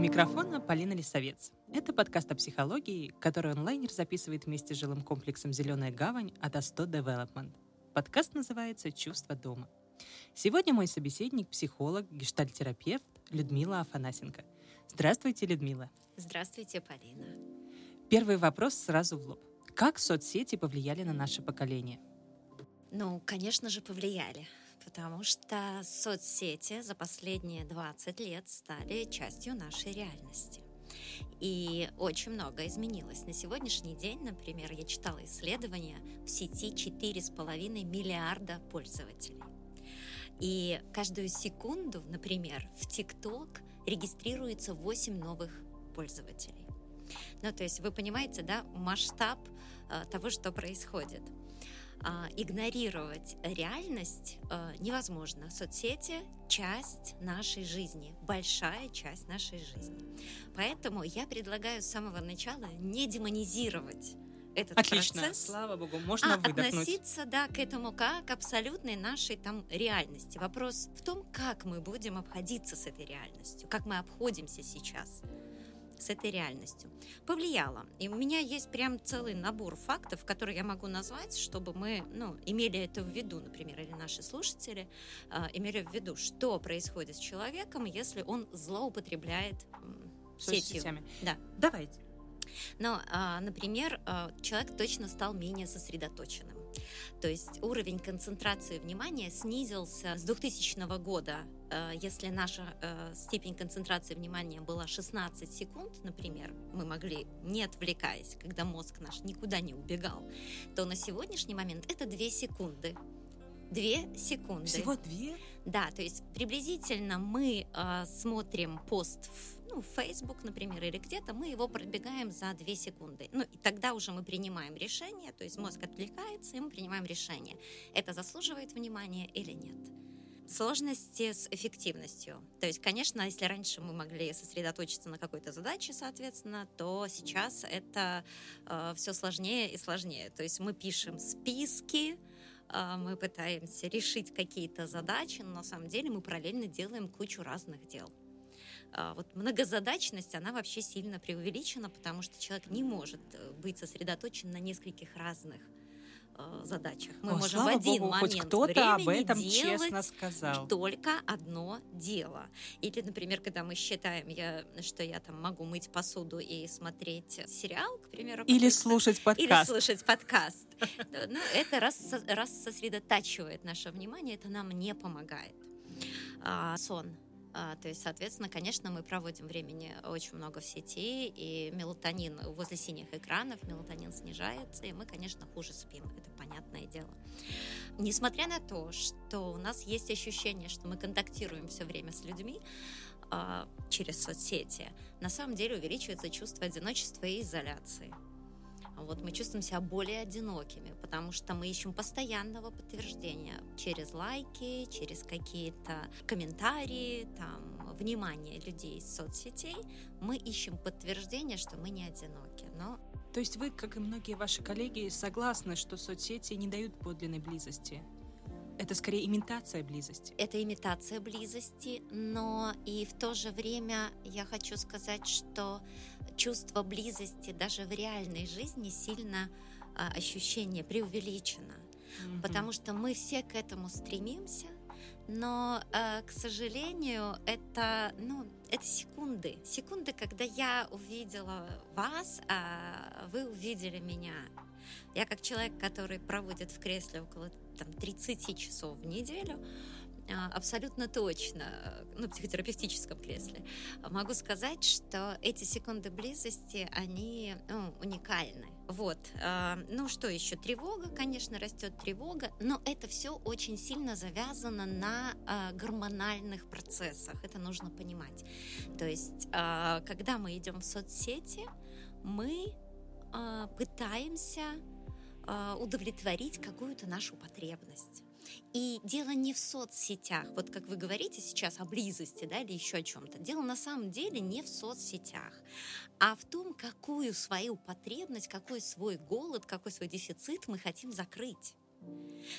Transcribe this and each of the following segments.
Микрофона Полина Лисовец. Это подкаст о психологии, который онлайнер записывает вместе с жилым комплексом «Зеленая гавань» от А100 Development. Подкаст называется «Чувство дома». Сегодня мой собеседник – психолог, гештальтерапевт Людмила Афанасенко. Здравствуйте, Людмила. Здравствуйте, Полина. Первый вопрос сразу в лоб. Как соцсети повлияли на наше поколение? Ну, конечно же, повлияли, потому что соцсети за последние 20 лет стали частью нашей реальности. И очень много изменилось. На сегодняшний день, например, я читала исследования, в сети 4,5 миллиарда пользователей. И каждую секунду, например, в ТикТок регистрируется 8 новых пользователей. Ну, то есть вы понимаете, да, масштаб э, того, что происходит. А, игнорировать реальность а, невозможно. Соцсети – часть нашей жизни, большая часть нашей жизни. Поэтому я предлагаю с самого начала не демонизировать этот Отлично, процесс. слава богу, можно а выдохнуть. относиться, да, к этому как к абсолютной нашей там реальности. Вопрос в том, как мы будем обходиться с этой реальностью, как мы обходимся сейчас с этой реальностью. Повлияло. И у меня есть прям целый набор фактов, которые я могу назвать, чтобы мы ну, имели это в виду, например, или наши слушатели э, имели в виду, что происходит с человеком, если он злоупотребляет сетью. Соцсетями. Да. Давайте. Но, а, например, а, человек точно стал менее сосредоточенным. То есть уровень концентрации внимания снизился с 2000 года. А, если наша степень концентрации внимания была 16 секунд, например, мы могли, не отвлекаясь, когда мозг наш никуда не убегал, то на сегодняшний момент это 2 секунды. Две секунды. Всего две? Да, то есть приблизительно мы э, смотрим пост в ну, Facebook, например, или где-то, мы его пробегаем за 2 секунды. Ну, и тогда уже мы принимаем решение, то есть мозг отвлекается, и мы принимаем решение, это заслуживает внимания или нет. Сложности с эффективностью. То есть, конечно, если раньше мы могли сосредоточиться на какой-то задаче, соответственно, то сейчас это э, все сложнее и сложнее. То есть мы пишем списки, э, мы пытаемся решить какие-то задачи, но на самом деле мы параллельно делаем кучу разных дел. А, вот многозадачность, она вообще сильно преувеличена, потому что человек не может э, быть сосредоточен на нескольких разных э, задачах. Мы О, можем в один Богу, момент хоть кто-то об этом делать честно сказал. только одно дело. Или, например, когда мы считаем, я, что я там могу мыть посуду и смотреть сериал, к примеру. Или слушать подкаст. Или слушать подкаст. Ну, это раз, раз сосредотачивает наше внимание, это нам не помогает. А, сон а, то есть, соответственно, конечно, мы проводим времени очень много в сети, и мелатонин возле синих экранов, мелатонин снижается, и мы, конечно, хуже спим, это понятное дело. Несмотря на то, что у нас есть ощущение, что мы контактируем все время с людьми а, через соцсети, на самом деле увеличивается чувство одиночества и изоляции вот мы чувствуем себя более одинокими, потому что мы ищем постоянного подтверждения через лайки, через какие-то комментарии, там, внимание людей из соцсетей. Мы ищем подтверждение, что мы не одиноки. Но То есть вы, как и многие ваши коллеги, согласны, что соцсети не дают подлинной близости? Это скорее имитация близости. Это имитация близости, но и в то же время я хочу сказать, что чувство близости даже в реальной жизни сильно а, ощущение преувеличено, mm-hmm. потому что мы все к этому стремимся, но, э, к сожалению, это, ну, это секунды. Секунды, когда я увидела вас, а вы увидели меня. Я как человек, который проводит в кресле около там, 30 часов в неделю, а, абсолютно точно, ну, в психотерапевтическом кресле, могу сказать, что эти секунды близости, они ну, уникальны. Вот. А, ну, что еще? Тревога, конечно, растет тревога, но это все очень сильно завязано на а, гормональных процессах. Это нужно понимать. То есть, когда мы идем в соцсети, мы пытаемся удовлетворить какую-то нашу потребность. И дело не в соцсетях, вот как вы говорите сейчас о близости, да, или еще о чем-то. Дело на самом деле не в соцсетях, а в том, какую свою потребность, какой свой голод, какой свой дефицит мы хотим закрыть.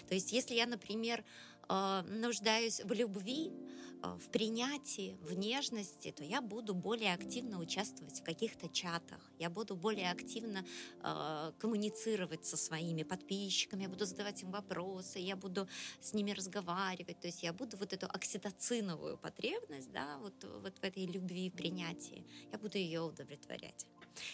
То есть, если я, например, э, нуждаюсь в любви, э, в принятии, в нежности, то я буду более активно участвовать в каких-то чатах, я буду более активно э, коммуницировать со своими подписчиками, я буду задавать им вопросы, я буду с ними разговаривать, то есть я буду вот эту окситоциновую потребность, да, вот, вот в этой любви принятии, я буду ее удовлетворять.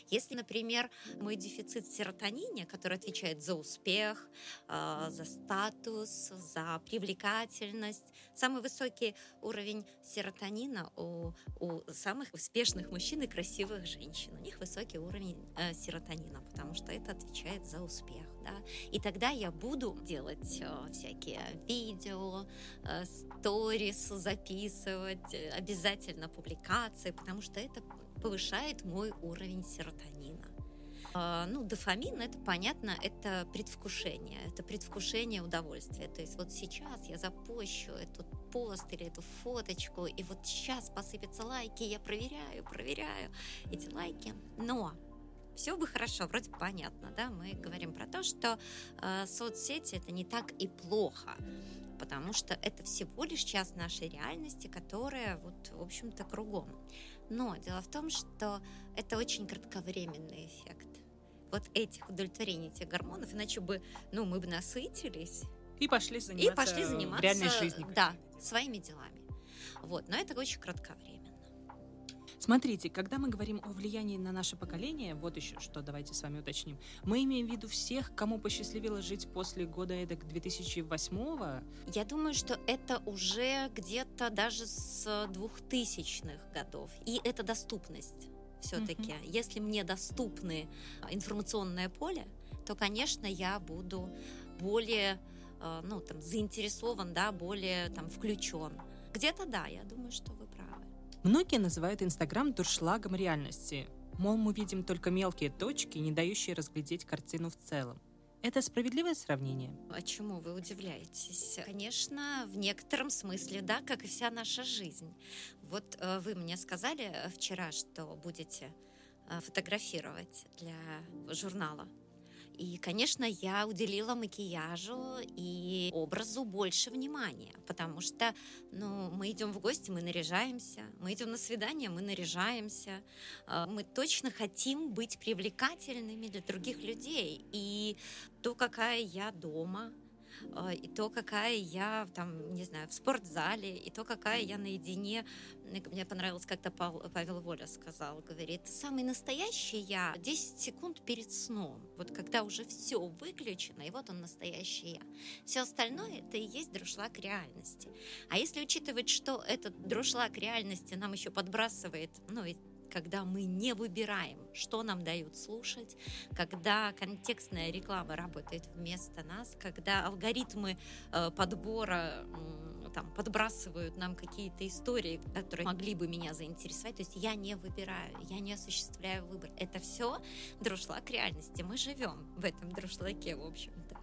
Если, например, мой дефицит в серотонине, который отвечает за успех, а, за статус, за привлекательность, самый высокий уровень серотонина у, у самых успешных мужчин и красивых женщин. У них высокий уровень э, серотонина, потому что это отвечает за успех. Да? И тогда я буду делать э, всякие видео, э, сторис записывать, обязательно публикации, потому что это повышает мой уровень серотонина. А, ну, дофамин, это понятно, это предвкушение, это предвкушение удовольствия. То есть вот сейчас я запущу этот пост или эту фоточку, и вот сейчас посыпятся лайки, я проверяю, проверяю эти лайки. Но все бы хорошо, вроде понятно, да, мы говорим про то, что э, соцсети это не так и плохо, потому что это всего лишь часть нашей реальности, которая вот, в общем-то, кругом. Но дело в том, что это очень кратковременный эффект. Вот этих удовлетворений этих гормонов, иначе бы, ну, мы бы насытились. И пошли заниматься, и пошли заниматься реальной жизнью. Да, своими делами. Вот, но это очень кратковременно. Смотрите, когда мы говорим о влиянии на наше поколение, вот еще что давайте с вами уточним, мы имеем в виду всех, кому посчастливилось жить после года эдак 2008-го? Я думаю, что это уже где-то даже с 2000-х годов. И это доступность все-таки. Mm-hmm. Если мне доступны информационное поле, то, конечно, я буду более э, ну, там, заинтересован, да, более там, включен. Где-то да, я думаю, что вы Многие называют Инстаграм дуршлагом реальности. Мол, мы видим только мелкие точки, не дающие разглядеть картину в целом. Это справедливое сравнение? А чему вы удивляетесь? Конечно, в некотором смысле, да, как и вся наша жизнь. Вот э, вы мне сказали вчера, что будете э, фотографировать для журнала. И, конечно, я уделила макияжу и образу больше внимания, потому что, ну, мы идем в гости, мы наряжаемся, мы идем на свидание, мы наряжаемся, а, мы точно хотим быть привлекательными для других людей. И то, какая я дома, и то, какая я там, не знаю, в спортзале, и то, какая я наедине. Мне понравилось, как-то Павел Воля сказал, говорит, самый настоящий я 10 секунд перед сном. Вот когда уже все выключено, и вот он настоящий я. Все остальное это и есть друшлаг реальности. А если учитывать, что этот друшлаг реальности нам еще подбрасывает, ну, когда мы не выбираем, что нам дают слушать, когда контекстная реклама работает вместо нас, когда алгоритмы э, подбора там, подбрасывают нам какие-то истории, которые могли бы меня заинтересовать. То есть я не выбираю, я не осуществляю выбор. Это все друшлаг реальности. Мы живем в этом друшлаке, в общем-то.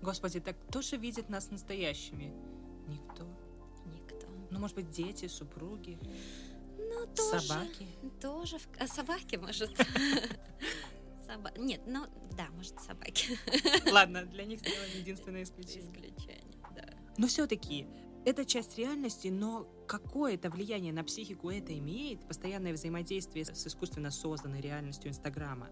Господи, так кто же видит нас настоящими? Никто. Никто. Ну, может быть, дети, супруги. Тоже. Собаки. Тоже. А собаки, может. Соба... Нет, ну, да, может, собаки. Ладно, для них сделаем единственное исключение. Исключение, да. Но все-таки это часть реальности, но какое это влияние на психику это имеет, постоянное взаимодействие с искусственно созданной реальностью Инстаграма?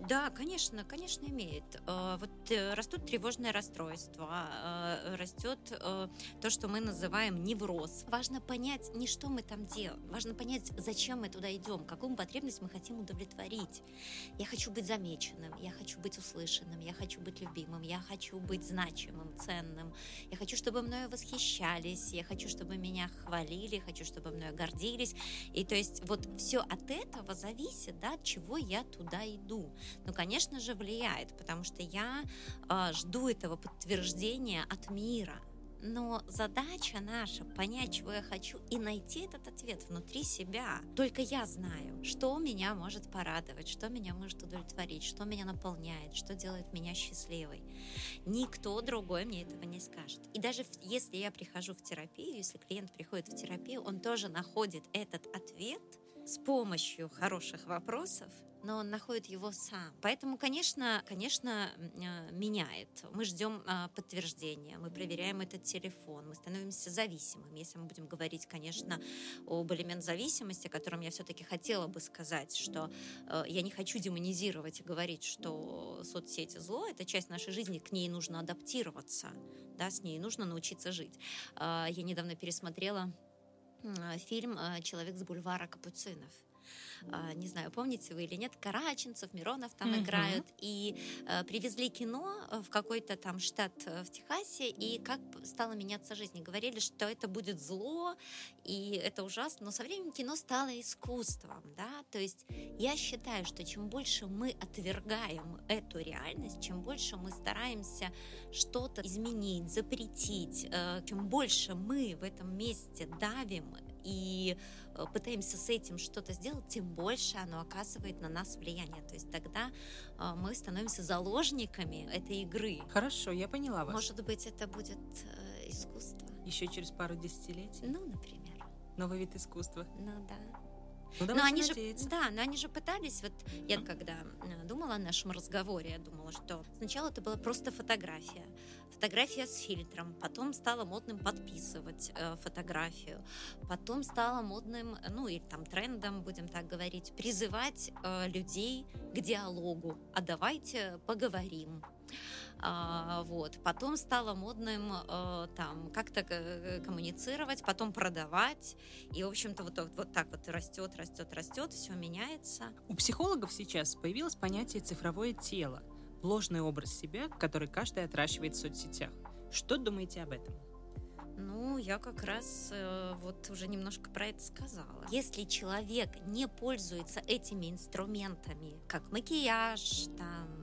Да, конечно, конечно, имеет. Э, вот э, растут тревожные расстройства, э, растет то, что мы называем невроз. Важно понять не что мы там делаем, важно понять, зачем мы туда идем, какую потребность мы хотим удовлетворить. Я хочу быть замеченным, я хочу быть услышанным, я хочу быть любимым, я хочу быть значимым, ценным, я хочу, чтобы мною восхищались, я хочу, чтобы меня хвалили, хочу, чтобы мною гордились. И то есть вот все от этого зависит, да, от чего я туда иду ну, конечно же, влияет, потому что я э, жду этого подтверждения от мира. Но задача наша понять, чего я хочу, и найти этот ответ внутри себя. Только я знаю, что меня может порадовать, что меня может удовлетворить, что меня наполняет, что делает меня счастливой. Никто другой мне этого не скажет. И даже если я прихожу в терапию, если клиент приходит в терапию, он тоже находит этот ответ с помощью хороших вопросов но он находит его сам. Поэтому, конечно, конечно, э, меняет. Мы ждем а, подтверждения, мы проверяем этот телефон, мы становимся зависимыми. Если мы будем говорить, конечно, об элемент зависимости, о котором я все-таки хотела бы сказать, что э, я не хочу демонизировать и говорить, что соцсети зло, это часть нашей жизни, к ней нужно адаптироваться, да, с ней нужно научиться жить. А, я недавно пересмотрела фильм «Человек с бульвара Капуцинов». А, не знаю, помните вы или нет, Караченцев, Миронов там uh-huh. играют, и э, привезли кино в какой-то там штат э, в Техасе, и как стала меняться жизнь. И говорили, что это будет зло, и это ужасно, но со временем кино стало искусством, да, то есть я считаю, что чем больше мы отвергаем эту реальность, чем больше мы стараемся что-то изменить, запретить, э, чем больше мы в этом месте давим и э, пытаемся с этим что-то сделать, тем больше оно оказывает на нас влияние. То есть тогда э, мы становимся заложниками этой игры. Хорошо, я поняла вас. Может быть, это будет э, искусство. Еще через пару десятилетий? Ну, например. Новый вид искусства. Ну да. Ну, но они надеяться. же, да, но они же пытались. Вот я когда думала о нашем разговоре, я думала, что сначала это была просто фотография, фотография с фильтром, потом стало модным подписывать э, фотографию, потом стало модным, ну и там трендом, будем так говорить, призывать э, людей к диалогу. А давайте поговорим. А, вот. Потом стало модным э, там как-то коммуницировать, потом продавать. И, в общем-то, вот, вот так вот растет, растет, растет, все меняется. У психологов сейчас появилось понятие цифровое тело, ложный образ себя, который каждый отращивает в соцсетях. Что думаете об этом? Ну, я как раз э, вот уже немножко про это сказала. Если человек не пользуется этими инструментами, как макияж, там,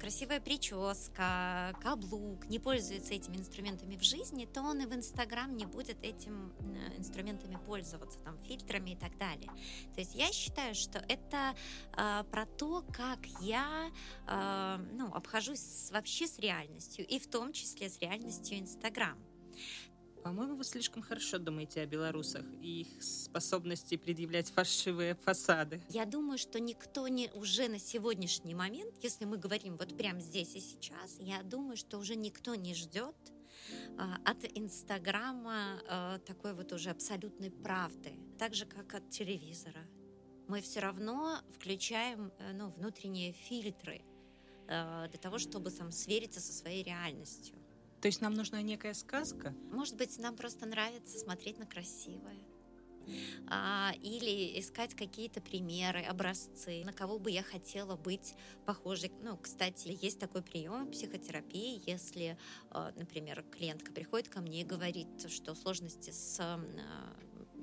красивая прическа, каблук, не пользуется этими инструментами в жизни, то он и в Инстаграм не будет этим э, инструментами пользоваться, там, фильтрами и так далее. То есть я считаю, что это э, про то, как я э, ну, обхожусь вообще с реальностью, и в том числе с реальностью Инстаграм. По-моему, вы слишком хорошо думаете о белорусах и их способности предъявлять фальшивые фасады. Я думаю, что никто не уже на сегодняшний момент, если мы говорим вот прямо здесь и сейчас, я думаю, что уже никто не ждет а, от Инстаграма а, такой вот уже абсолютной правды, так же как от телевизора. Мы все равно включаем э, ну, внутренние фильтры э, для того, чтобы сам свериться со своей реальностью. То есть нам нужна некая сказка? Может быть, нам просто нравится смотреть на красивое. А, или искать какие-то примеры, образцы, на кого бы я хотела быть похожей. Ну, кстати, есть такой прием психотерапии, если, а, например, клиентка приходит ко мне и говорит, что сложности с а,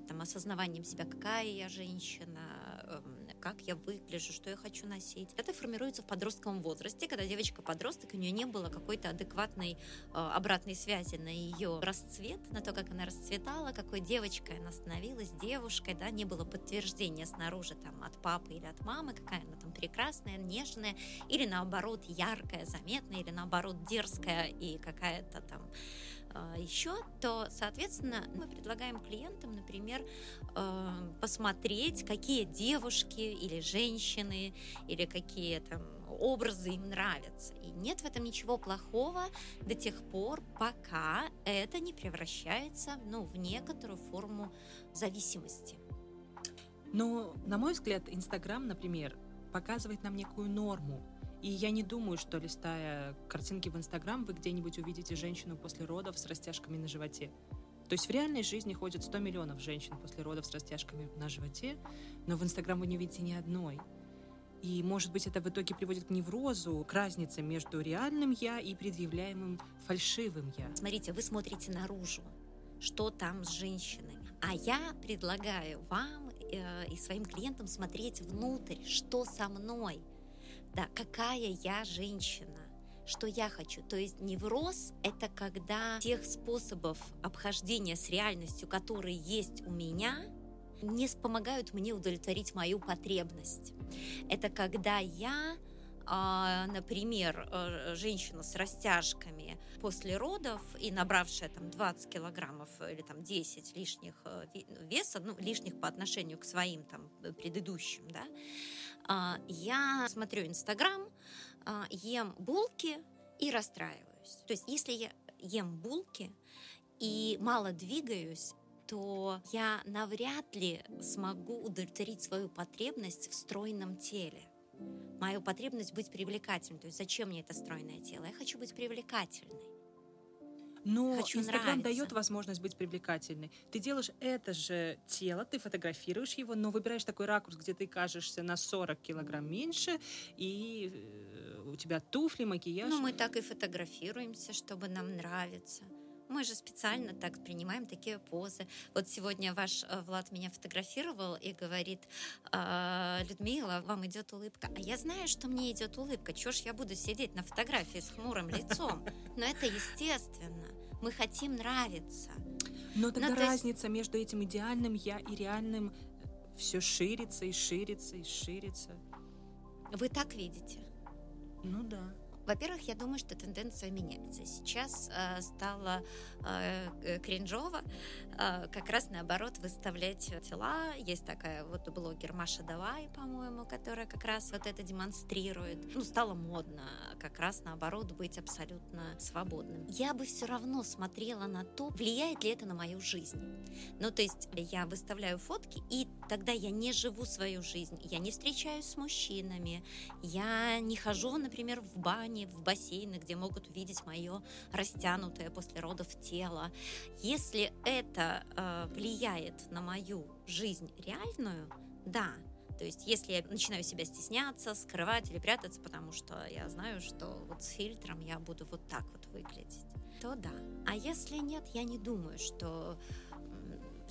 там, осознаванием себя, какая я женщина, как я выгляжу, что я хочу носить. Это формируется в подростковом возрасте, когда девочка-подросток, у нее не было какой-то адекватной э, обратной связи на ее расцвет, на то, как она расцветала, какой девочкой она становилась, девушкой, да, не было подтверждения снаружи там от папы или от мамы, какая она там прекрасная, нежная, или наоборот яркая, заметная, или наоборот дерзкая и какая-то там еще, то, соответственно, мы предлагаем клиентам, например, а, посмотреть, какие девушки или женщины, или какие там образы им нравятся. И нет в этом ничего плохого до тех пор, пока это не превращается ну, в некоторую форму зависимости. Но, на мой взгляд, Инстаграм, например, показывает нам некую норму, и я не думаю, что листая картинки в Инстаграм, вы где-нибудь увидите женщину после родов с растяжками на животе. То есть в реальной жизни ходят 100 миллионов женщин после родов с растяжками на животе, но в Инстаграм вы не увидите ни одной. И, может быть, это в итоге приводит к неврозу, к разнице между реальным «я» и предъявляемым фальшивым «я». Смотрите, вы смотрите наружу, что там с женщиной. А я предлагаю вам э, и своим клиентам смотреть внутрь, что со мной – да, какая я женщина, что я хочу. То есть невроз — это когда тех способов обхождения с реальностью, которые есть у меня, не помогают мне удовлетворить мою потребность. Это когда я а, например, э, женщина с растяжками после родов и набравшая там 20 килограммов или там 10 лишних э, веса, ну, лишних по отношению к своим там предыдущим, да, я смотрю Инстаграм, а, ем булки и расстраиваюсь. То есть если я ем булки и мало двигаюсь, то я навряд ли смогу удовлетворить свою потребность в стройном теле. Мою потребность быть привлекательной. То есть зачем мне это стройное тело? Я хочу быть привлекательной. Но Хочу Инстаграм дает возможность быть привлекательной. Ты делаешь это же тело, ты фотографируешь его, но выбираешь такой ракурс, где ты кажешься на 40 килограмм меньше, и э, у тебя туфли, макияж. Ну, мы так и фотографируемся, чтобы нам нравиться. Мы же специально так принимаем такие позы. Вот сегодня ваш э, Влад меня фотографировал и говорит, «А, Людмила, вам идет улыбка. А я знаю, что мне идет улыбка. Чего ж я буду сидеть на фотографии с хмурым лицом? Но это естественно. Мы хотим нравиться. Но тогда Ну, то есть- разница между этим идеальным я и реальным все ширится и ширится и ширится. Вы так видите? Ну да. Во-первых, я думаю, что тенденция меняется. Сейчас э, стало э, э, кринжово э, как раз наоборот выставлять тела. Есть такая вот блогер Маша Давай, по-моему, которая как раз вот это демонстрирует. Ну, стало модно как раз наоборот быть абсолютно свободным. Я бы все равно смотрела на то, влияет ли это на мою жизнь. Ну, то есть я выставляю фотки, и тогда я не живу свою жизнь. Я не встречаюсь с мужчинами, я не хожу, например, в бане, в бассейны, где могут увидеть мое растянутое после родов тело. Если это э, влияет на мою жизнь реальную, да. То есть, если я начинаю себя стесняться, скрывать или прятаться, потому что я знаю, что вот с фильтром я буду вот так вот выглядеть, то да. А если нет, я не думаю, что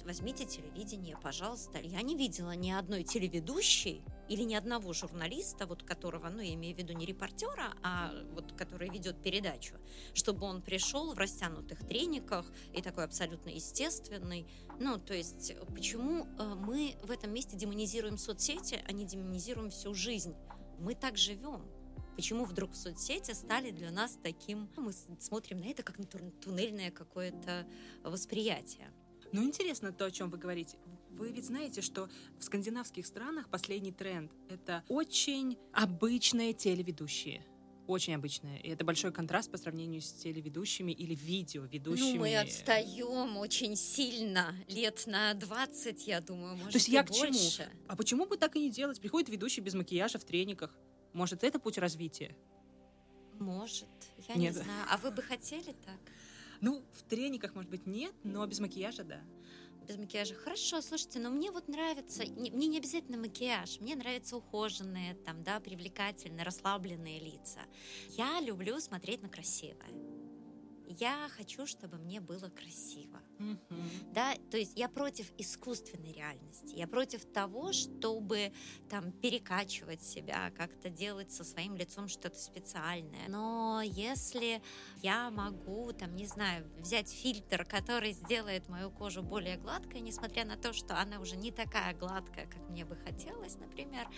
возьмите телевидение, пожалуйста. Я не видела ни одной телеведущей или ни одного журналиста, вот которого, ну, я имею в виду не репортера, а вот который ведет передачу, чтобы он пришел в растянутых трениках и такой абсолютно естественный. Ну, то есть, почему э, мы в этом месте демонизируем соцсети, а не демонизируем всю жизнь? Мы так живем. Почему вдруг соцсети стали для нас таким... Мы с- смотрим на это как на туннельное какое-то восприятие. Ну, интересно то, о чем вы говорите. Вы ведь знаете, что в скандинавских странах последний тренд — это очень обычные телеведущие. Очень обычные. И это большой контраст по сравнению с телеведущими или видеоведущими. Ну, мы отстаем очень сильно. Лет на 20, я думаю, может, То есть я к чему? А почему бы так и не делать? Приходит ведущий без макияжа в трениках. Может, это путь развития? Может, я Нет. не знаю. А вы бы хотели так? Ну, в трениках, может быть, нет, но без макияжа, да. Без макияжа. Хорошо, слушайте, но мне вот нравится, не- мне не обязательно макияж, мне нравятся ухоженные, там, да, привлекательные, расслабленные лица. Я люблю смотреть на красивое. Я хочу, чтобы мне было красиво. Мгм. Да, то есть я против искусственной реальности, я против того, чтобы там перекачивать себя, как-то делать со своим лицом что-то специальное. Но если я могу, там, не знаю, взять фильтр, который сделает мою кожу более гладкой, несмотря на то, что она уже не такая гладкая, как мне бы хотелось, например,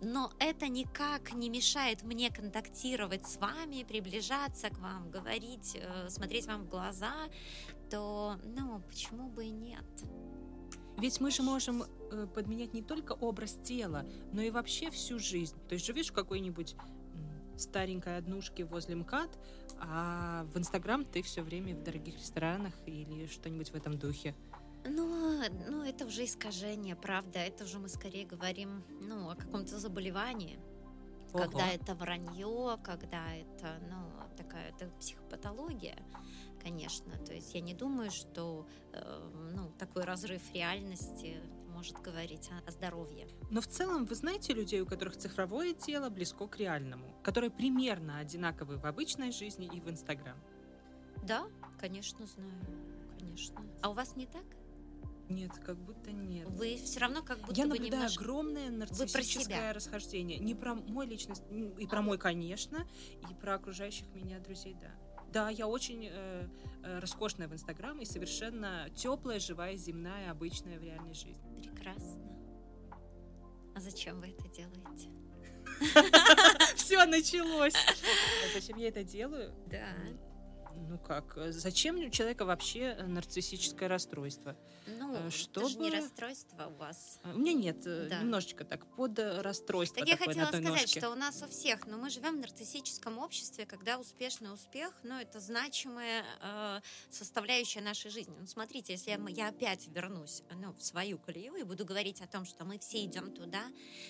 но это никак не мешает мне контактировать с вами, приближаться к вам, говорить, э, смотреть вам в глаза, то, ну, почему бы и нет? Ведь мы же можем э, подменять не только образ тела, но и вообще всю жизнь. То есть живешь в какой-нибудь старенькой однушке возле МКАД, а в Инстаграм ты все время в дорогих ресторанах или что-нибудь в этом духе. Ну, ну, это уже искажение, правда. Это уже мы скорее говорим, ну, о каком-то заболевании. Ого. Когда это вранье, когда это, ну, такая это психопатология, конечно. То есть я не думаю, что, э, ну, такой разрыв реальности может говорить о, о здоровье. Но в целом вы знаете людей, у которых цифровое тело близко к реальному, которые примерно одинаковы в обычной жизни и в Инстаграм. Да, конечно, знаю, конечно. А у вас не так? Нет, как будто нет. Вы все равно как будто Я бы наблюдаю немножко... огромное нарциссическое расхождение. Не про мой личность, и про мой, конечно, и про окружающих меня друзей, да. Да, я очень э, э, роскошная в Инстаграм и совершенно теплая, живая, земная, обычная в реальной жизни. Прекрасно. А зачем вы это делаете? Все началось. Зачем я это делаю? Да. Ну как? Зачем у человека вообще нарциссическое расстройство? Ну, Чтобы... это же не расстройство у вас. У меня нет, да. немножечко так, под расстройство. Так я хотела сказать, ножке. что у нас у всех, но мы живем в нарциссическом обществе, когда успешный успех, ну, это значимая э, составляющая нашей жизни. Ну, смотрите, если я, я опять вернусь ну, в свою колею и буду говорить о том, что мы все идем туда,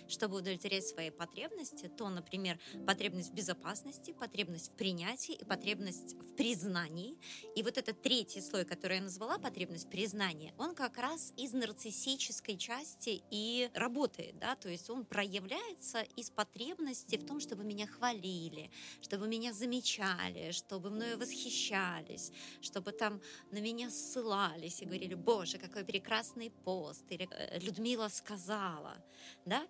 чтобы удовлетворять свои потребности, то, например, потребность в безопасности, потребность в принятии и потребность в признании. И вот этот третий слой, который я назвала, потребность признания, он как раз из нарциссической части и работает, да, то есть он проявляется из потребности в том, чтобы меня хвалили, чтобы меня замечали, чтобы мною восхищались, чтобы там на меня ссылались и говорили, боже, какой прекрасный пост, или э, Людмила сказала, да,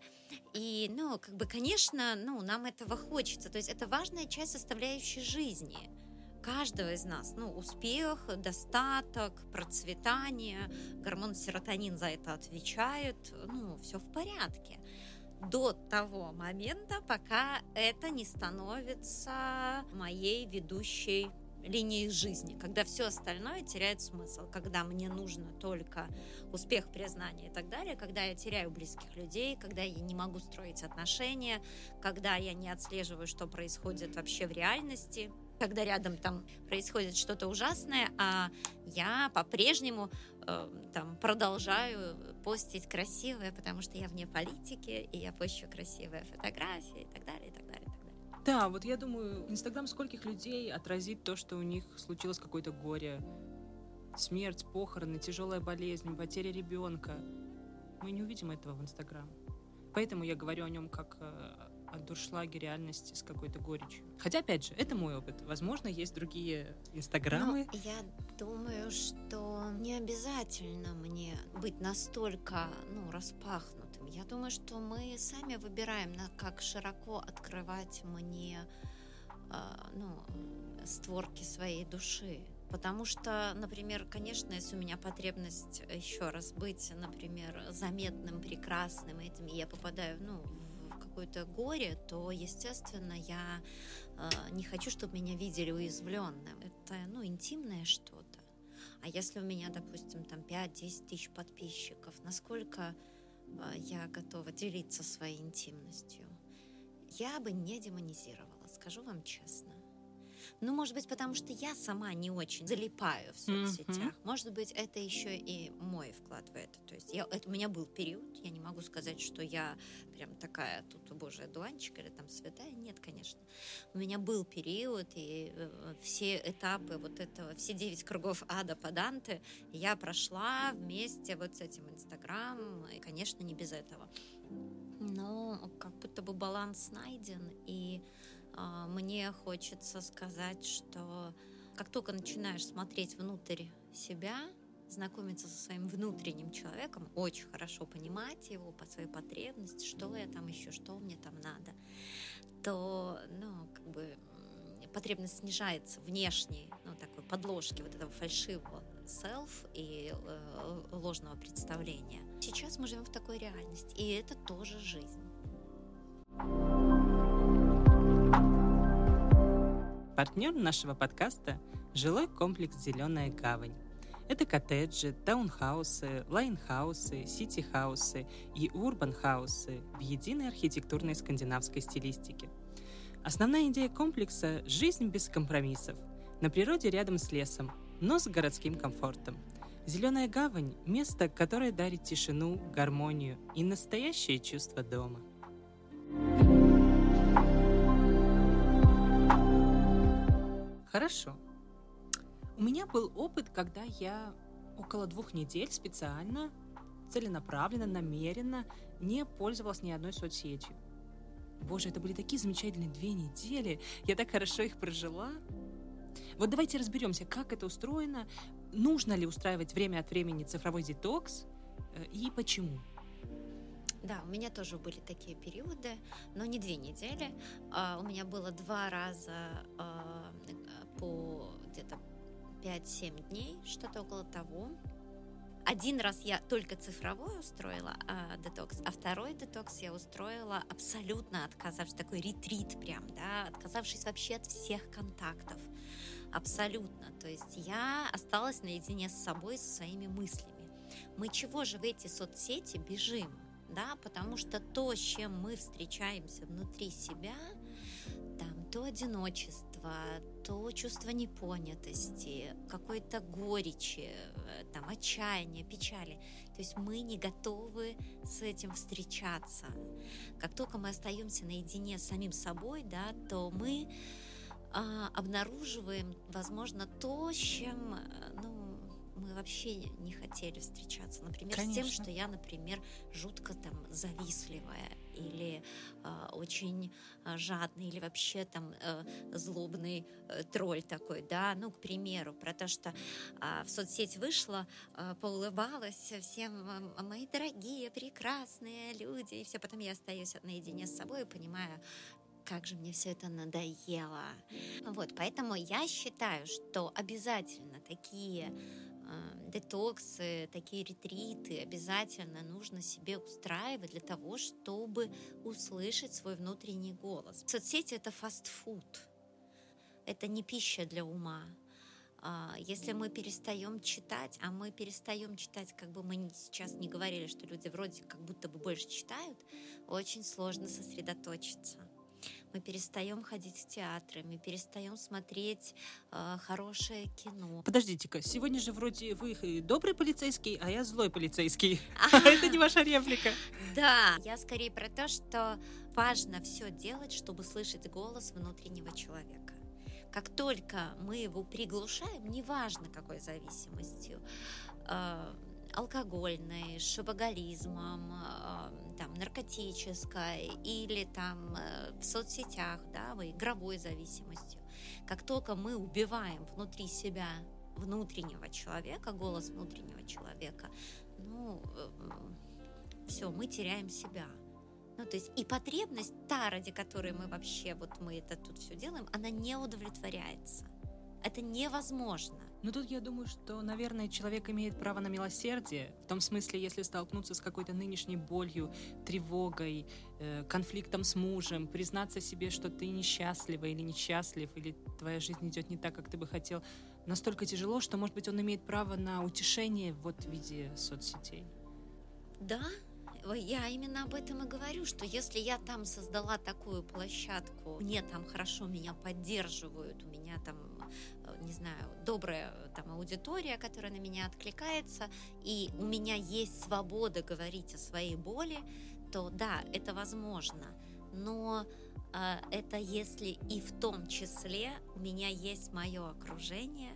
и, ну, как бы, конечно, ну, нам этого хочется, то есть это важная часть составляющей жизни – каждого из нас. Ну, успех, достаток, процветание, гормон серотонин за это отвечает. Ну, все в порядке. До того момента, пока это не становится моей ведущей линией жизни, когда все остальное теряет смысл, когда мне нужно только успех, признание и так далее, когда я теряю близких людей, когда я не могу строить отношения, когда я не отслеживаю, что происходит вообще в реальности, когда рядом там происходит что-то ужасное, а я по-прежнему э, там продолжаю постить красивое, потому что я вне политики, и я пощу красивые фотографии и так далее, и так далее, так далее. Да, вот я думаю, Инстаграм скольких людей отразит то, что у них случилось какое-то горе, смерть, похороны, тяжелая болезнь, потеря ребенка. Мы не увидим этого в Инстаграм. Поэтому я говорю о нем как э, от дуршлаги реальности с какой-то горечью. Хотя, опять же, это мой опыт. Возможно, есть другие инстаграмы. Но я думаю, что не обязательно мне быть настолько ну, распахнутым. Я думаю, что мы сами выбираем, как широко открывать мне а, ну, створки своей души. Потому что, например, конечно, если у меня потребность еще раз быть, например, заметным, прекрасным, этим я попадаю ну, какое-то горе, то, естественно, я э, не хочу, чтобы меня видели уязвленным. Это, ну, интимное что-то. А если у меня, допустим, там 5-10 тысяч подписчиков, насколько э, я готова делиться своей интимностью? Я бы не демонизировала, скажу вам честно. Ну, может быть, потому что я сама не очень залипаю в соцсетях. Mm-hmm. Может быть, это еще и мой вклад в это. То есть я, это, у меня был период, я не могу сказать, что я прям такая тут божья дуанчик или там святая. Нет, конечно. У меня был период, и э, все этапы вот этого, все девять кругов ада по Данте я прошла вместе вот с этим Инстаграм, и, конечно, не без этого. Но как будто бы баланс найден, и мне хочется сказать, что как только начинаешь смотреть внутрь себя, знакомиться со своим внутренним человеком, очень хорошо понимать его по своей потребности, что я там еще, что мне там надо, то, ну, как бы потребность снижается внешней, ну, такой подложки вот этого фальшивого self и э, ложного представления. Сейчас мы живем в такой реальности, и это тоже жизнь. Партнер нашего подкаста – жилой комплекс «Зеленая гавань». Это коттеджи, таунхаусы, лайнхаусы, сити-хаусы и урбан-хаусы в единой архитектурной скандинавской стилистике. Основная идея комплекса – жизнь без компромиссов, на природе рядом с лесом, но с городским комфортом. Зеленая гавань – место, которое дарит тишину, гармонию и настоящее чувство дома. Хорошо. У меня был опыт, когда я около двух недель специально, целенаправленно, намеренно не пользовалась ни одной соцсетью. Боже, это были такие замечательные две недели. Я так хорошо их прожила. Вот давайте разберемся, как это устроено, нужно ли устраивать время от времени цифровой детокс э, и почему. Да, у меня тоже были такие периоды, но не две недели. А, у меня было два раза а, по где-то 5-7 дней, что-то около того. один раз я только цифровой устроила а, детокс, а второй детокс я устроила абсолютно отказавшись, такой ретрит прям, да, отказавшись вообще от всех контактов. Абсолютно. То есть я осталась наедине с собой, со своими мыслями. Мы чего же в эти соцсети бежим? Да, потому что то, с чем мы встречаемся внутри себя, там то одиночество, то чувство непонятости, какой-то горечи, э, там, отчаяния, печали. То есть мы не готовы с этим встречаться. Как только мы остаемся наедине с самим собой, да, то мы а, обнаруживаем, возможно, то, с чем э, ну, мы вообще не хотели встречаться. Например, Конечно. с тем, что я, например, жутко там завистливая или э, очень э, жадный или вообще там э, злобный э, тролль такой, да, ну, к примеру, про то, что э, в соцсеть вышла, э, поулыбалась всем, мои дорогие, прекрасные люди, и все, потом я остаюсь наедине с собой и понимаю, как же мне все это надоело. Вот, поэтому я считаю, что обязательно такие детоксы, такие ретриты обязательно нужно себе устраивать для того, чтобы услышать свой внутренний голос. Соцсети это фастфуд, это не пища для ума. А, если мы перестаем читать, а мы перестаем читать, как бы мы сейчас не говорили, что люди вроде как будто бы больше читают, очень сложно сосредоточиться мы перестаем ходить в театры, мы перестаем смотреть э, хорошее кино. Подождите-ка, сегодня же вроде вы добрый полицейский, а я злой полицейский. Это не ваша реплика. Да, я скорее про то, что важно все делать, чтобы слышать голос внутреннего человека. Как только мы его приглушаем, неважно какой зависимостью, э, алкогольной, шопоголизмом, э, там, наркотической или там э, в соцсетях, да, игровой зависимостью. Как только мы убиваем внутри себя внутреннего человека, голос внутреннего человека, ну, э, все, мы теряем себя. Ну, то есть и потребность, та, ради которой мы вообще, вот мы это тут все делаем, она не удовлетворяется. Это невозможно. Ну тут я думаю, что, наверное, человек имеет право на милосердие, в том смысле, если столкнуться с какой-то нынешней болью, тревогой, э, конфликтом с мужем, признаться себе, что ты несчастлива или несчастлив, или твоя жизнь идет не так, как ты бы хотел, настолько тяжело, что, может быть, он имеет право на утешение вот в виде соцсетей. Да, я именно об этом и говорю, что если я там создала такую площадку, мне там хорошо меня поддерживают, у меня там не знаю, добрая там аудитория, которая на меня откликается, и у меня есть свобода говорить о своей боли, то да, это возможно. Но э, это если и в том числе у меня есть мое окружение,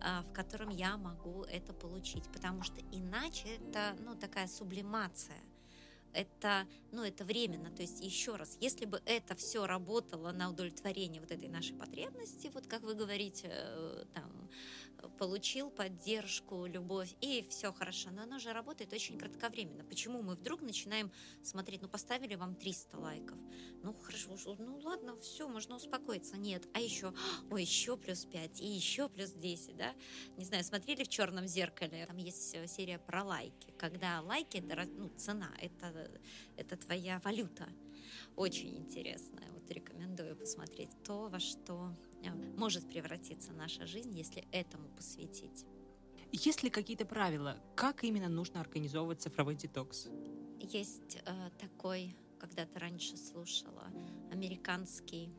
э, в котором я могу это получить, потому что иначе это ну такая сублимация это, ну, это временно. То есть, еще раз, если бы это все работало на удовлетворение вот этой нашей потребности, вот как вы говорите, э, там, получил поддержку, любовь, и все хорошо. Но оно же работает очень кратковременно. Почему мы вдруг начинаем смотреть, ну, поставили вам 300 лайков, ну, хорошо, ну, ладно, все, можно успокоиться. Нет, а еще, ой, еще плюс 5, и еще плюс 10, да? Не знаю, смотрели в черном зеркале, там есть э, серия про лайки, когда лайки, это, ну, цена, это, это твоя валюта. Очень интересная, вот рекомендую посмотреть то, во что Э, может превратиться наша жизнь, если этому посвятить. Есть ли какие-то правила, как именно нужно организовывать цифровой детокс? Есть э, такой, когда-то раньше слушала, американский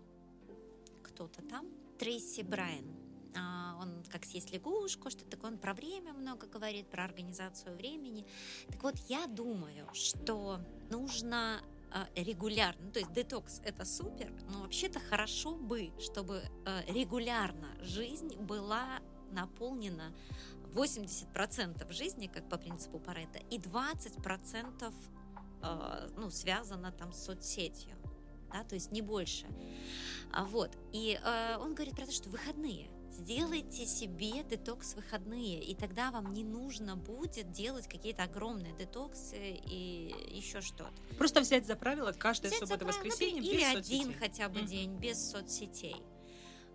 кто-то там, Трейси Брайан. А, он как съесть лягушку, что такое, он про время много говорит, про организацию времени. Так вот, я думаю, что нужно а, регулярно. То есть детокс это супер, но вообще-то хорошо бы, чтобы а, регулярно жизнь была наполнена 80% жизни, как по принципу Паретта, и 20% а, ну, связано там с соцсетью. Да, то есть не больше. Вот. И он говорит про то, что выходные – Сделайте себе детокс выходные, и тогда вам не нужно будет делать какие-то огромные детоксы и еще что-то. Просто взять за правило каждое суббота-воскресенье без Или соцсетей. один хотя бы mm-hmm. день без соцсетей.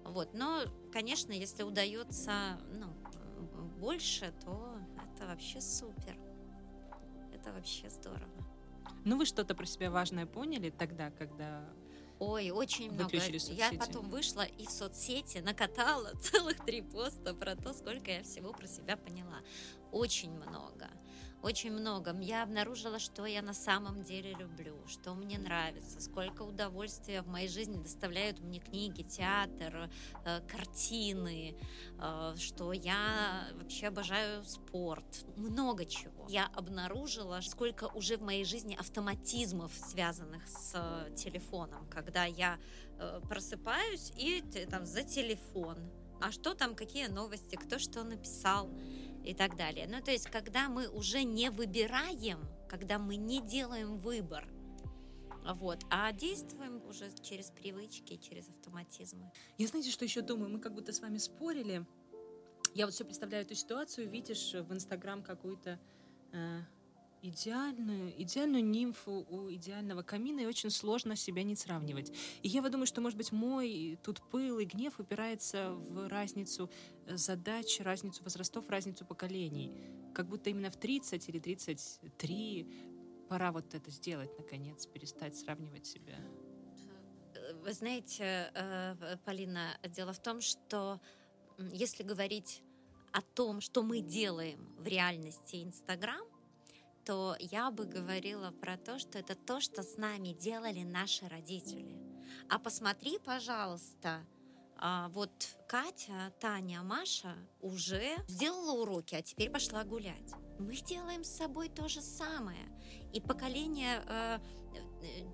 Вот. Но, конечно, если удается ну, больше, то это вообще супер. Это вообще здорово. Ну, вы что-то про себя важное поняли тогда, когда Ой, очень много. Я потом вышла и в соцсети накатала целых три поста про то, сколько я всего про себя поняла. Очень много очень много. Я обнаружила, что я на самом деле люблю, что мне нравится, сколько удовольствия в моей жизни доставляют мне книги, театр, э, картины, э, что я вообще обожаю спорт, много чего. Я обнаружила, сколько уже в моей жизни автоматизмов, связанных с э, телефоном, когда я просыпаюсь и там за телефон, а что там, какие новости, кто что написал и так далее. Ну, то есть, когда мы уже не выбираем, когда мы не делаем выбор, вот, а действуем уже через привычки, через автоматизмы. Я знаете, что еще думаю? Мы как будто с вами спорили. Я вот все представляю эту ситуацию, видишь в Инстаграм какую-то э, идеальную, идеальную нимфу у идеального камина, и очень сложно себя не сравнивать. И я вот думаю, что, может быть, мой тут пыл и гнев упирается в разницу э, задач, разницу возрастов, разницу поколений. Как будто именно в 30 или 33 пора вот это сделать, наконец, перестать сравнивать себя. Вы знаете, э, Полина, дело в том, что если говорить о том, что мы делаем в реальности Инстаграм, то я бы говорила про то, что это то, что с нами делали наши родители. А посмотри, пожалуйста, а, вот Катя, Таня, Маша уже сделала уроки, а теперь пошла гулять. Мы делаем с собой то же самое. И поколение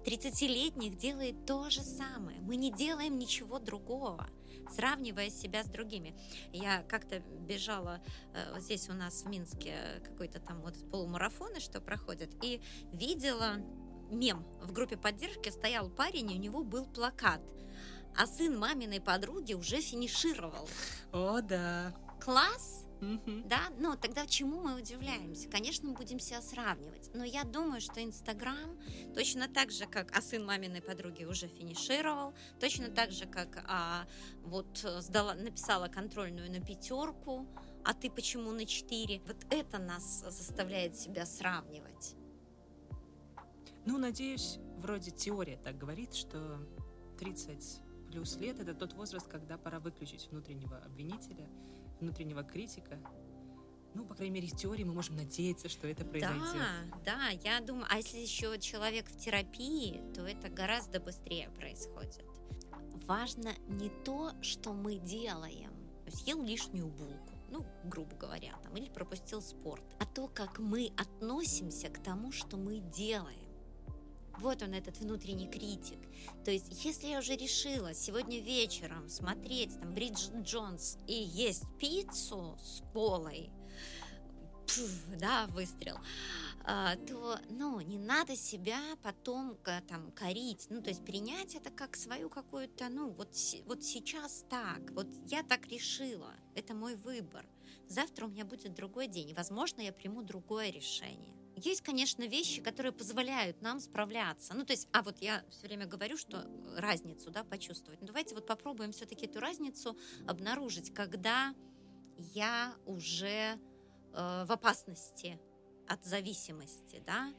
30-летних э, делает то же самое. Мы не делаем ничего другого сравнивая себя с другими. Я как-то бежала э, вот здесь у нас в Минске какой-то там вот полумарафоны, что проходят, и видела мем. В группе поддержки стоял парень, и у него был плакат. А сын маминой подруги уже финишировал. О, да. Класс! Да, но тогда чему мы удивляемся? Конечно, мы будем себя сравнивать. Но я думаю, что Инстаграм точно так же, как а сын маминой подруги уже финишировал, точно так же, как а, вот сдала, написала контрольную на пятерку, а ты почему на четыре? Вот это нас заставляет себя сравнивать. Ну, надеюсь, вроде теория так говорит, что 30 плюс лет это тот возраст, когда пора выключить внутреннего обвинителя – внутреннего критика. Ну, по крайней мере, в теории мы можем надеяться, что это произойдет. Да, да, я думаю, а если еще человек в терапии, то это гораздо быстрее происходит. Важно не то, что мы делаем, съел лишнюю булку, ну, грубо говоря, там, или пропустил спорт, а то, как мы относимся к тому, что мы делаем. Вот он, этот внутренний критик. То есть, если я уже решила сегодня вечером смотреть там Бриджит Джонс и есть пиццу с колой, да, выстрел, а, то, ну, не надо себя потом там корить, ну, то есть принять это как свою какую-то, ну, вот, вот сейчас так, вот я так решила, это мой выбор. Завтра у меня будет другой день, возможно, я приму другое решение. Есть, конечно, вещи, которые позволяют нам справляться. Ну, то есть, а вот я все время говорю, что разницу, да, почувствовать. Ну, давайте вот попробуем все-таки эту разницу обнаружить, когда я уже э, в опасности от зависимости, да,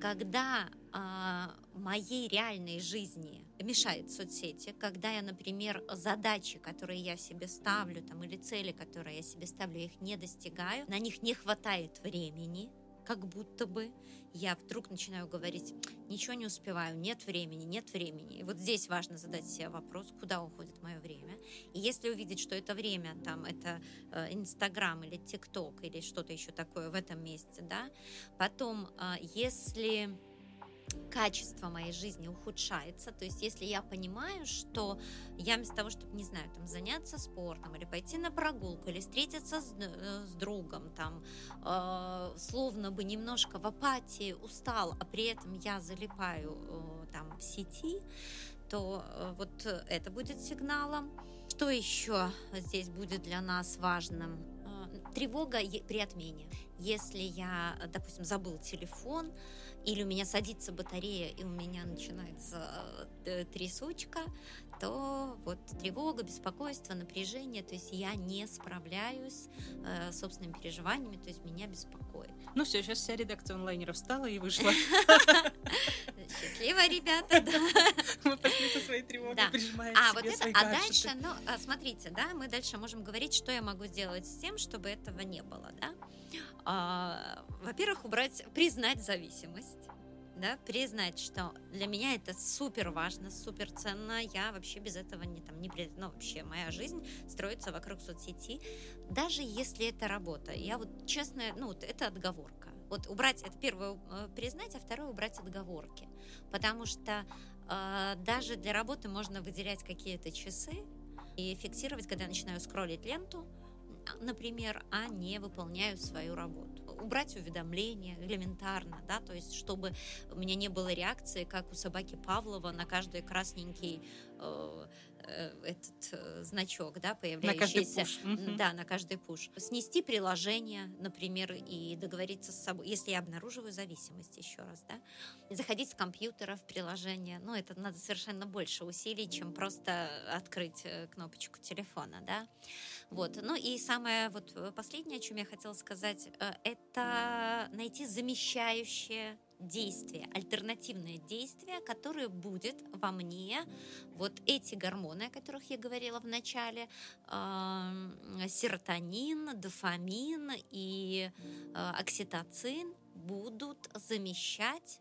когда э, моей реальной жизни мешают соцсети, когда я, например, задачи, которые я себе ставлю, там, или цели, которые я себе ставлю, я их не достигаю, на них не хватает времени, как будто бы я вдруг начинаю говорить, ничего не успеваю, нет времени, нет времени. И вот здесь важно задать себе вопрос, куда уходит мое время. И если увидеть, что это время, там, это э, Инстаграм или ТикТок или что-то еще такое в этом месте, да, потом, э, если качество моей жизни ухудшается. То есть, если я понимаю, что я вместо того, чтобы, не знаю, там, заняться спортом или пойти на прогулку, или встретиться с, э, с другом, там, э, словно бы немножко в апатии устал, а при этом я залипаю э, там в сети, то э, вот это будет сигналом. Что еще здесь будет для нас важным? Тревога при отмене. Если я, допустим, забыл телефон, или у меня садится батарея, и у меня начинается э, трясучка, то вот тревога, беспокойство, напряжение, то есть я не справляюсь э, собственными переживаниями, то есть меня беспокоит. Ну все, сейчас вся редакция онлайнеров встала и вышла. Счастливо, ребята, да. Мы пошли со своей тревогой, да. прижимаем а, вот это, А дальше, ну, а, смотрите, да, мы дальше можем говорить, что я могу сделать с тем, чтобы этого не было, да. А, во-первых, убрать, признать зависимость да, признать, что для меня это супер важно, супер ценно, я вообще без этого не там не ну вообще моя жизнь строится вокруг соцсети, даже если это работа, я вот честно, ну вот это отговорка, вот убрать это первое э, признать, а второе убрать отговорки, потому что э, даже для работы можно выделять какие-то часы и фиксировать, когда я начинаю скроллить ленту, например, а не выполняю свою работу. Убрать уведомления элементарно, да, то есть чтобы у меня не было реакции, как у собаки Павлова на каждый красненький э, этот э, значок, да, появляющийся. На каждый пуш. Да, на каждый пуш. Снести приложение, например, и договориться с собой, если я обнаруживаю зависимость, еще раз, да, заходить с компьютера в приложение, ну, это надо совершенно больше усилий, чем просто открыть э, кнопочку телефона, да. Вот. Ну и самое вот последнее, о чем я хотела сказать, это найти замещающее действие, альтернативное действие, которое будет во мне вот эти гормоны, о которых я говорила в начале, э, серотонин, дофамин и э, окситоцин будут замещать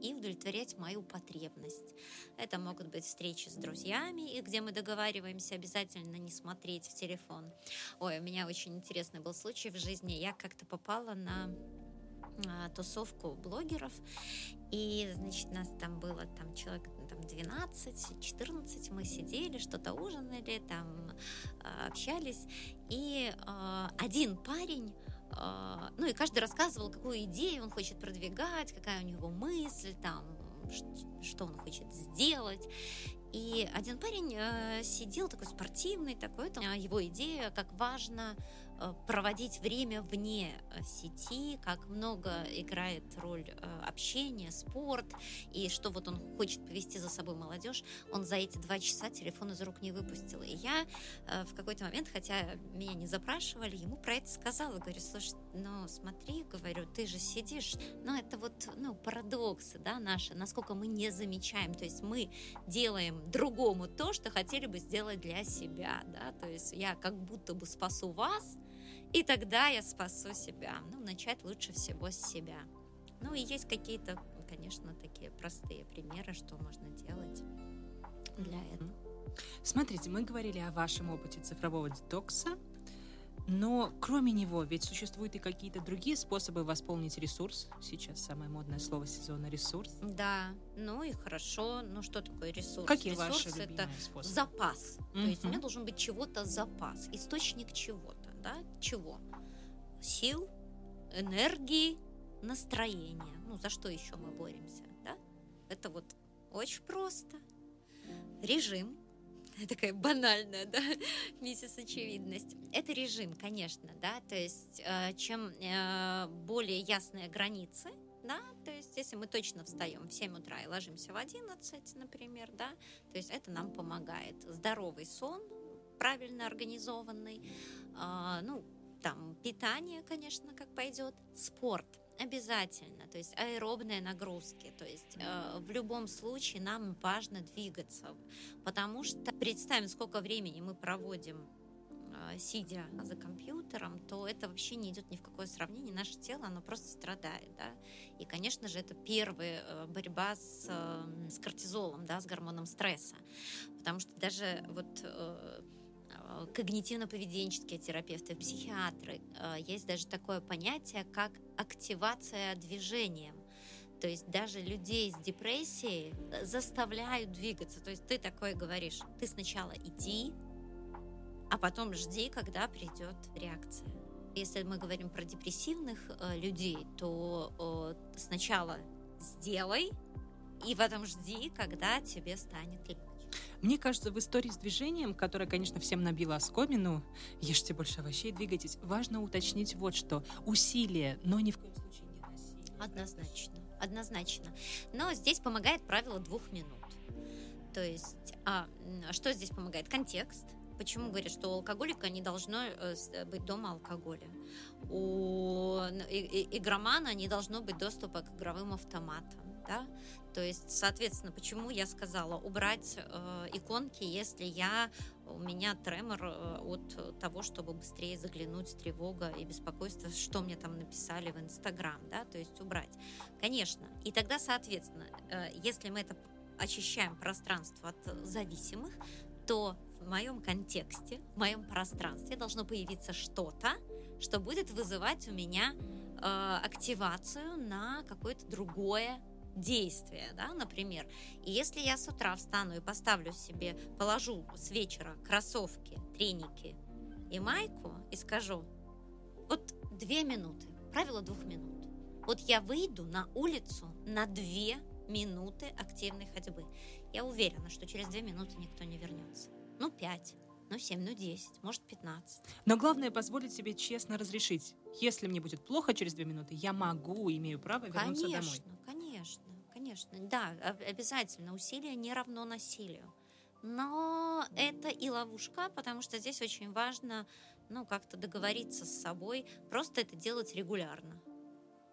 и удовлетворять мою потребность. Это могут быть встречи с друзьями, и где мы договариваемся обязательно не смотреть в телефон. Ой, у меня очень интересный был случай в жизни. Я как-то попала на тусовку блогеров, и, значит, нас там было там человек там 12-14, мы сидели, что-то ужинали, там а, общались, и э, один парень ну и каждый рассказывал, какую идею он хочет продвигать, какая у него мысль, там, что он хочет сделать. И один парень э, сидел такой спортивный, такой, это его идея, как важно Э, проводить время вне э, сети, как много играет роль э, общения, спорт, и что вот он хочет повести за собой молодежь, он за эти два часа телефон из рук не выпустил. И я в какой-то момент, хотя меня не запрашивали, ему про это сказала, говорю, слушай, ну смотри, говорю, ты же сидишь, ну это вот, ну, парадоксы, да, наши, насколько мы не замечаем, то есть мы делаем другому то, что хотели бы сделать для себя, да, то есть я как будто бы спасу вас, и тогда я спасу себя. Ну, начать лучше всего с себя. Ну, и есть какие-то, конечно, такие простые примеры, что можно делать для этого. Смотрите, мы говорили о вашем опыте цифрового детокса, но кроме него ведь существуют и какие-то другие способы восполнить ресурс. Сейчас самое модное слово сезона ресурс. Да, ну и хорошо. Ну что такое ресурс? Какие ресурс ваши это способы? запас. Mm-hmm. То есть у меня должен быть чего-то запас, источник чего-то да, чего? Сил, энергии, настроения. Ну, за что еще мы боремся, да? Это вот очень просто. Режим, такая банальная, да, миссис очевидность. Это режим, конечно, да, то есть э, чем э, более ясные границы, да, то есть если мы точно встаем в 7 утра и ложимся в 11, например, да, то есть это нам помогает. Здоровый сон, правильно организованный, а, ну, там, питание, конечно, как пойдет, спорт обязательно, то есть аэробные нагрузки, то есть э, в любом случае нам важно двигаться, потому что представим, сколько времени мы проводим э, сидя за компьютером, то это вообще не идет ни в какое сравнение. Наше тело, оно просто страдает, да. И, конечно же, это первая э, борьба с, э, с кортизолом, да, с гормоном стресса. Потому что даже вот э, Э, когнитивно-поведенческие терапевты, психиатры. Э, есть даже такое понятие, как активация движением. То есть даже людей с депрессией э, заставляют двигаться. То есть ты такой говоришь, ты сначала иди, а потом жди, когда придет реакция. Если мы говорим про депрессивных э, людей, то э, сначала сделай, и потом жди, когда тебе станет легче. Мне кажется, в истории с движением, которая, конечно, всем набила оскомину, ешьте больше овощей, двигайтесь, важно уточнить вот что. Усилие, но ни в коем случае не насилие. Однозначно, однозначно. Но здесь помогает правило двух минут. То есть, а, что здесь помогает? Контекст. Почему говорят, что у алкоголика не должно э, быть дома алкоголя? У игромана не должно быть доступа к игровым автоматам. Да? То есть, соответственно, почему я сказала убрать э, иконки, если я у меня тремор э, от того, чтобы быстрее заглянуть, тревога и беспокойство, что мне там написали в Инстаграм, да, то есть убрать. Конечно. И тогда, соответственно, э, если мы это очищаем пространство от зависимых, то в моем контексте, в моем пространстве должно появиться что-то, что будет вызывать у меня э, активацию на какое-то другое действие, да, например. И если я с утра встану и поставлю себе, положу с вечера кроссовки, треники и майку и скажу, вот две минуты, правило двух минут. Вот я выйду на улицу на две минуты активной ходьбы. Я уверена, что через две минуты никто не вернется. Ну, пять, ну, семь, ну, десять, может, пятнадцать. Но главное позволить себе честно разрешить. Если мне будет плохо через две минуты, я могу, имею право вернуться конечно, домой. Конечно, конечно. Да, обязательно. Усилие не равно насилию. Но это и ловушка, потому что здесь очень важно, ну, как-то договориться с собой, просто это делать регулярно.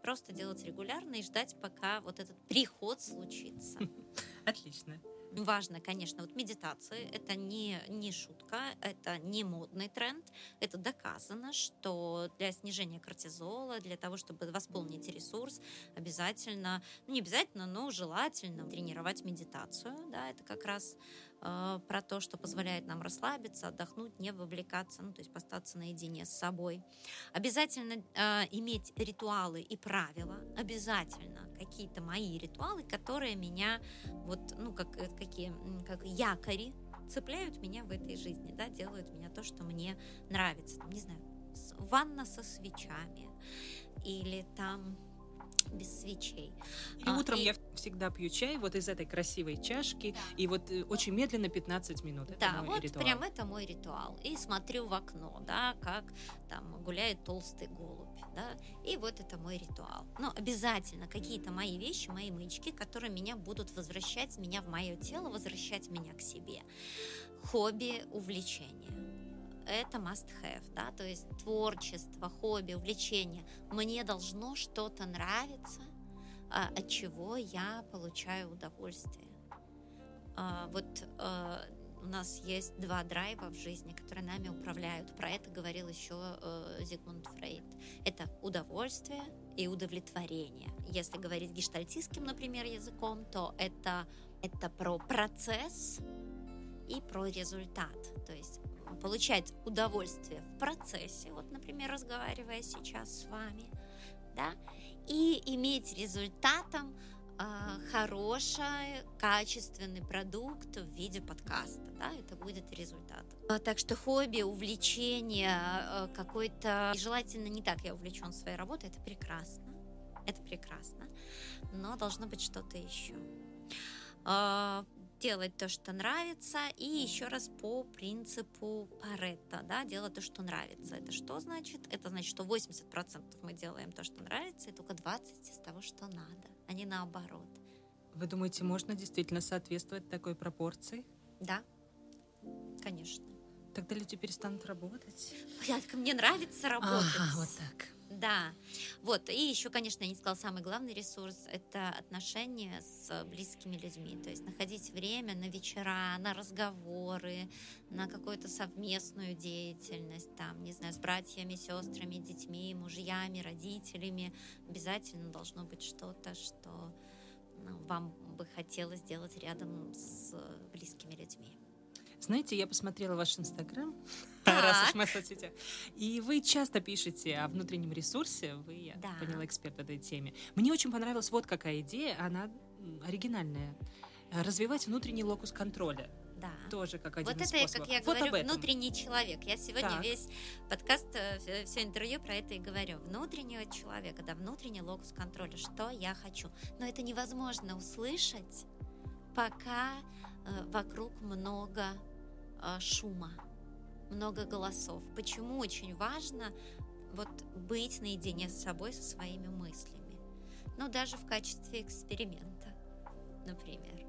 Просто делать регулярно и ждать, пока вот этот приход случится. Отлично. Важно, конечно, вот медитации – это не, не шутка, это не модный тренд, это доказано, что для снижения кортизола, для того, чтобы восполнить ресурс, обязательно, ну не обязательно, но желательно тренировать медитацию, да, это как раз э, про то, что позволяет нам расслабиться, отдохнуть, не вовлекаться, ну то есть остаться наедине с собой. Обязательно э, иметь ритуалы и правила, обязательно какие-то мои ритуалы, которые меня вот, ну как какие, как якори цепляют меня в этой жизни, да, делают меня то, что мне нравится. Там, не знаю, ванна со свечами или там без свечей. И а, утром и... я всегда пью чай вот из этой красивой чашки, да. и вот э, очень медленно 15 минут. Это да, мой вот ритуал. прям это мой ритуал. И смотрю в окно, да, как там гуляет толстый голубь, да, и вот это мой ритуал. Но обязательно какие-то мои вещи, мои мычки, которые меня будут возвращать меня в мое тело, возвращать меня к себе. Хобби, увлечение это must have, да, то есть творчество, хобби, увлечение. Мне должно что-то нравиться, а, от чего я получаю удовольствие. А, вот а, у нас есть два драйва в жизни, которые нами управляют. Про это говорил еще э, Зигмунд Фрейд. Это удовольствие и удовлетворение. Если говорить гештальтистским, например, языком, то это, это про процесс и про результат. То есть получать удовольствие в процессе, вот, например, разговаривая сейчас с вами, да, и иметь результатом э, хороший, качественный продукт в виде подкаста, да, это будет результат. А, так что хобби, увлечение э, какой-то, желательно не так я увлечен своей работой, это прекрасно, это прекрасно, но должно быть что-то еще делать то, что нравится, и еще раз по принципу Паретта, да, делать то, что нравится. Это что значит? Это значит, что 80% мы делаем то, что нравится, и только 20% из того, что надо, а не наоборот. Вы думаете, можно действительно соответствовать такой пропорции? Да, конечно. Тогда люди перестанут работать? Порядка, мне нравится работать. Ага, вот так. Да, вот, и еще, конечно, я не сказала, самый главный ресурс – это отношения с близкими людьми, то есть находить время на вечера, на разговоры, на какую-то совместную деятельность, там, не знаю, с братьями, сестрами, детьми, мужьями, родителями, обязательно должно быть что-то, что ну, вам бы хотелось сделать рядом с близкими людьми. Знаете, я посмотрела ваш Инстаграм, раз уж мы соцсетях, и вы часто пишете о внутреннем ресурсе, вы, я да. поняла, эксперт в этой теме. Мне очень понравилась вот какая идея, она оригинальная. Развивать внутренний локус контроля. Да. Тоже как один вот из это, способов. как я вот говорю, внутренний человек. Я сегодня так. весь подкаст, э, все интервью про это и говорю. Внутреннего человека, да, внутренний локус контроля. Что я хочу. Но это невозможно услышать, пока э, вокруг много шума, много голосов. Почему очень важно вот быть наедине с собой, со своими мыслями? Ну, даже в качестве эксперимента, например.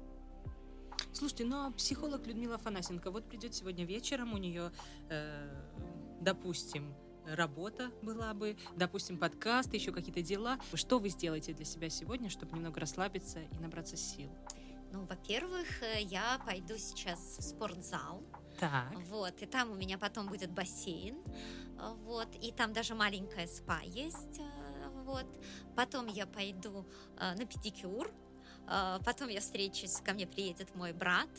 Слушайте, ну а психолог Людмила Фанасенко вот придет сегодня вечером, у нее, э, допустим, работа была бы, допустим, подкаст, еще какие-то дела. Что вы сделаете для себя сегодня, чтобы немного расслабиться и набраться сил? Ну, во-первых, э, я пойду сейчас в спортзал. Так. Вот, и там у меня потом будет бассейн. Э, вот, и там даже маленькая спа есть. Э, вот. Потом я пойду на педикюр. Потом я встречусь, ко мне приедет мой брат.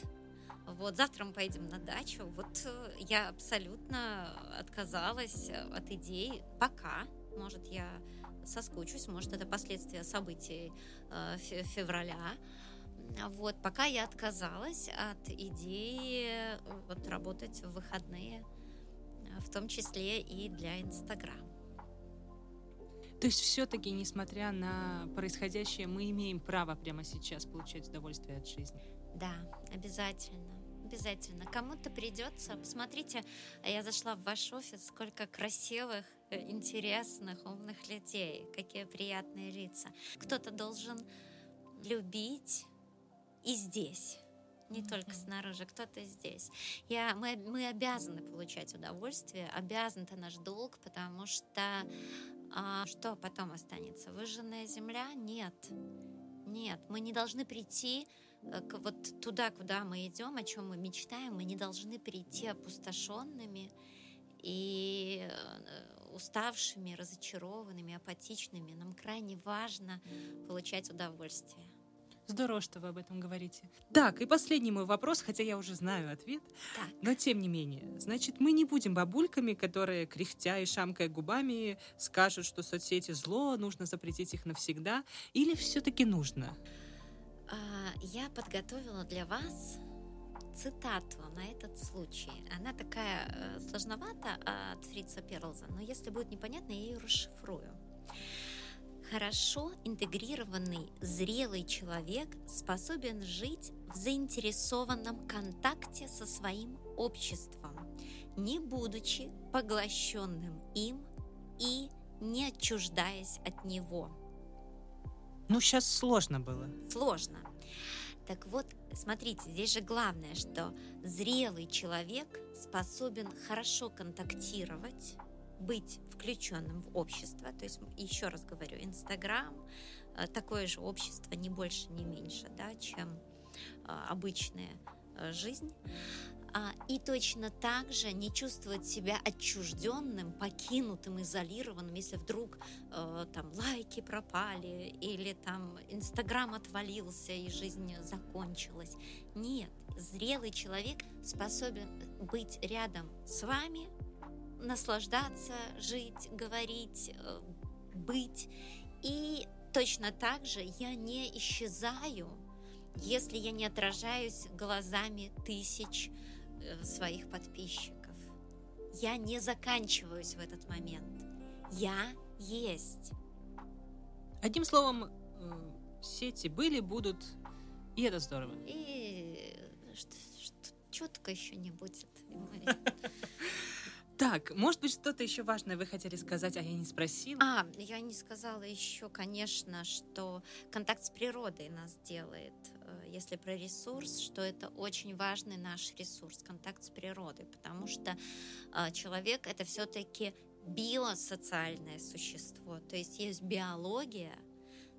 Вот завтра мы поедем на дачу. Вот я абсолютно отказалась от идей пока. Может, я соскучусь, может, это последствия событий февраля. Вот, пока я отказалась от идеи э, вот, работать в выходные, э, в том числе и для Инстаграм. То есть все-таки, несмотря на происходящее, мы имеем право прямо сейчас получать удовольствие от жизни? Да, обязательно. Обязательно. Кому-то придется. Посмотрите, я зашла в ваш офис, сколько красивых, э, интересных, умных людей, какие приятные лица. Кто-то должен любить и здесь не mm-hmm. только снаружи, кто-то здесь. Я, мы, мы обязаны получать удовольствие, обязан это наш долг, потому что а, что потом останется? Выжженная земля? Нет. Нет, мы не должны прийти э, к вот туда, куда мы идем, о чем мы мечтаем, мы не должны прийти опустошенными и э, уставшими, разочарованными, апатичными. Нам крайне важно получать удовольствие. Здорово, что вы об этом говорите. Так, и последний мой вопрос, хотя я уже знаю ответ, так. но тем не менее. Значит, мы не будем бабульками, которые, кряхтя и шамкая губами, скажут, что соцсети зло, нужно запретить их навсегда, или все-таки нужно? А, я подготовила для вас цитату на этот случай. Она такая э, сложновата от Фрица Перлза, но если будет непонятно, я ее расшифрую. Хорошо интегрированный, зрелый человек способен жить в заинтересованном контакте со своим обществом, не будучи поглощенным им и не отчуждаясь от него. Ну, сейчас сложно было. Сложно. Так вот, смотрите, здесь же главное, что зрелый человек способен хорошо контактировать быть включенным в общество. То есть, еще раз говорю, Инстаграм э, такое же общество, не больше, не меньше, да, чем э, обычная э, жизнь. А, и точно так же не чувствовать себя отчужденным, покинутым, изолированным, если вдруг там лайки пропали или там Инстаграм отвалился и жизнь закончилась. Нет, зрелый человек способен быть рядом с вами, наслаждаться, жить, говорить, э, быть. И точно так же я не исчезаю, если я не отражаюсь глазами тысяч э, своих подписчиков. Я не заканчиваюсь в этот момент. Я есть. Одним словом, э, сети были, будут, и это здорово. И что, что, четко еще не будет. Так, может быть, что-то еще важное вы хотели сказать, а я не спросила? А, я не сказала еще, конечно, что контакт с природой нас делает, э, если про ресурс, что это очень важный наш ресурс, контакт с природой, потому что э, человек это все-таки биосоциальное существо, то есть есть биология,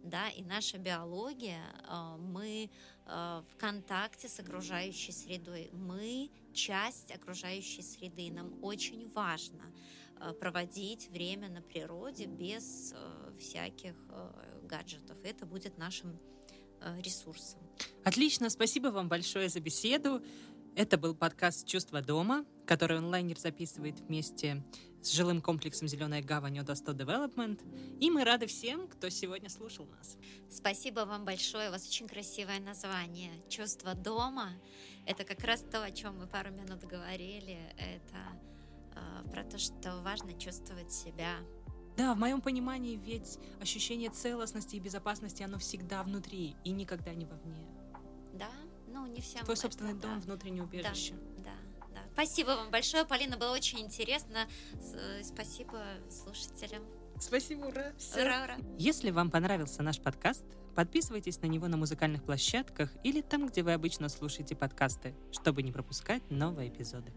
да, и наша биология, э, мы в контакте с окружающей средой, мы часть окружающей среды. Нам очень важно э, проводить время на природе без э, всяких э, гаджетов. Это будет нашим ресурсом. Отлично, спасибо вам большое за беседу. Это был подкаст «Чувство дома», который онлайнер записывает вместе с жилым комплексом «Зеленая гавань» от 100 Development. И мы рады всем, кто сегодня слушал нас. Спасибо вам большое. У вас очень красивое название «Чувство дома». Это как раз то, о чем мы пару минут говорили. Это э, про то, что важно чувствовать себя да, в моем понимании ведь ощущение целостности и безопасности, оно всегда внутри и никогда не вовне. Да, Ну, не всем. Твой это, собственный да. дом, внутреннее убежище. Да, да. Спасибо вам большое, Полина, было очень интересно. Э, Спасибо слушателям. Спасибо, ура! Всё. Ура, ура. Если вам понравился наш подкаст, подписывайтесь на него на музыкальных площадках или там, где вы обычно слушаете подкасты, чтобы не пропускать новые эпизоды.